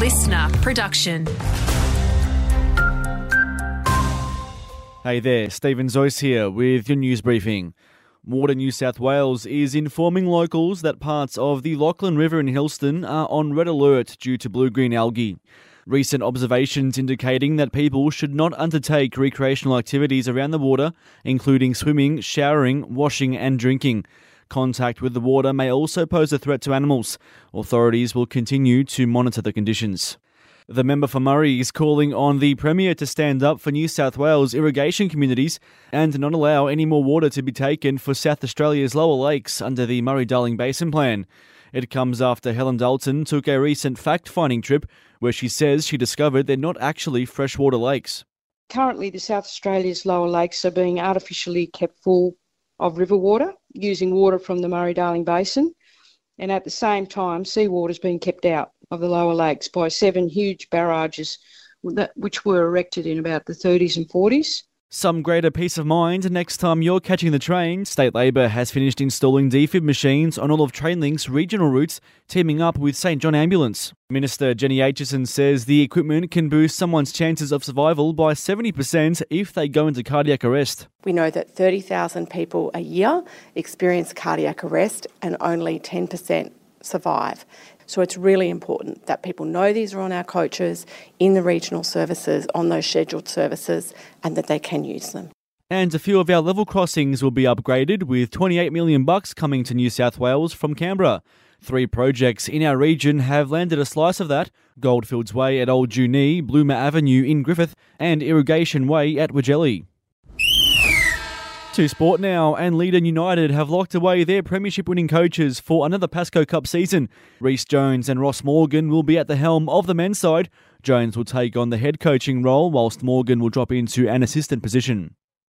listener production. Hey there, Stephen Zoyce here with your news briefing. Water New South Wales is informing locals that parts of the Lachlan River in Hillston are on red alert due to blue green algae. Recent observations indicating that people should not undertake recreational activities around the water, including swimming, showering, washing, and drinking. Contact with the water may also pose a threat to animals. Authorities will continue to monitor the conditions. The member for Murray is calling on the Premier to stand up for New South Wales irrigation communities and not allow any more water to be taken for South Australia's lower lakes under the Murray Darling Basin Plan. It comes after Helen Dalton took a recent fact finding trip where she says she discovered they're not actually freshwater lakes. Currently, the South Australia's lower lakes are being artificially kept full of river water using water from the Murray Darling Basin, and at the same time, seawater is being kept out of the lower lakes by seven huge barrages that, which were erected in about the 30s and 40s. Some greater peace of mind next time you're catching the train. State Labor has finished installing defib machines on all of Trainlink's regional routes, teaming up with St John Ambulance. Minister Jenny Aitchison says the equipment can boost someone's chances of survival by 70% if they go into cardiac arrest. We know that 30,000 people a year experience cardiac arrest and only 10% survive. So it's really important that people know these are on our coaches, in the regional services, on those scheduled services, and that they can use them. And a few of our level crossings will be upgraded with 28 million bucks coming to New South Wales from Canberra. Three projects in our region have landed a slice of that Goldfields Way at Old Junee, Bloomer Avenue in Griffith, and Irrigation Way at Widgelli. To sport now, and Leeton United have locked away their premiership winning coaches for another Pascoe Cup season. Reece Jones and Ross Morgan will be at the helm of the men's side. Jones will take on the head coaching role, whilst Morgan will drop into an assistant position.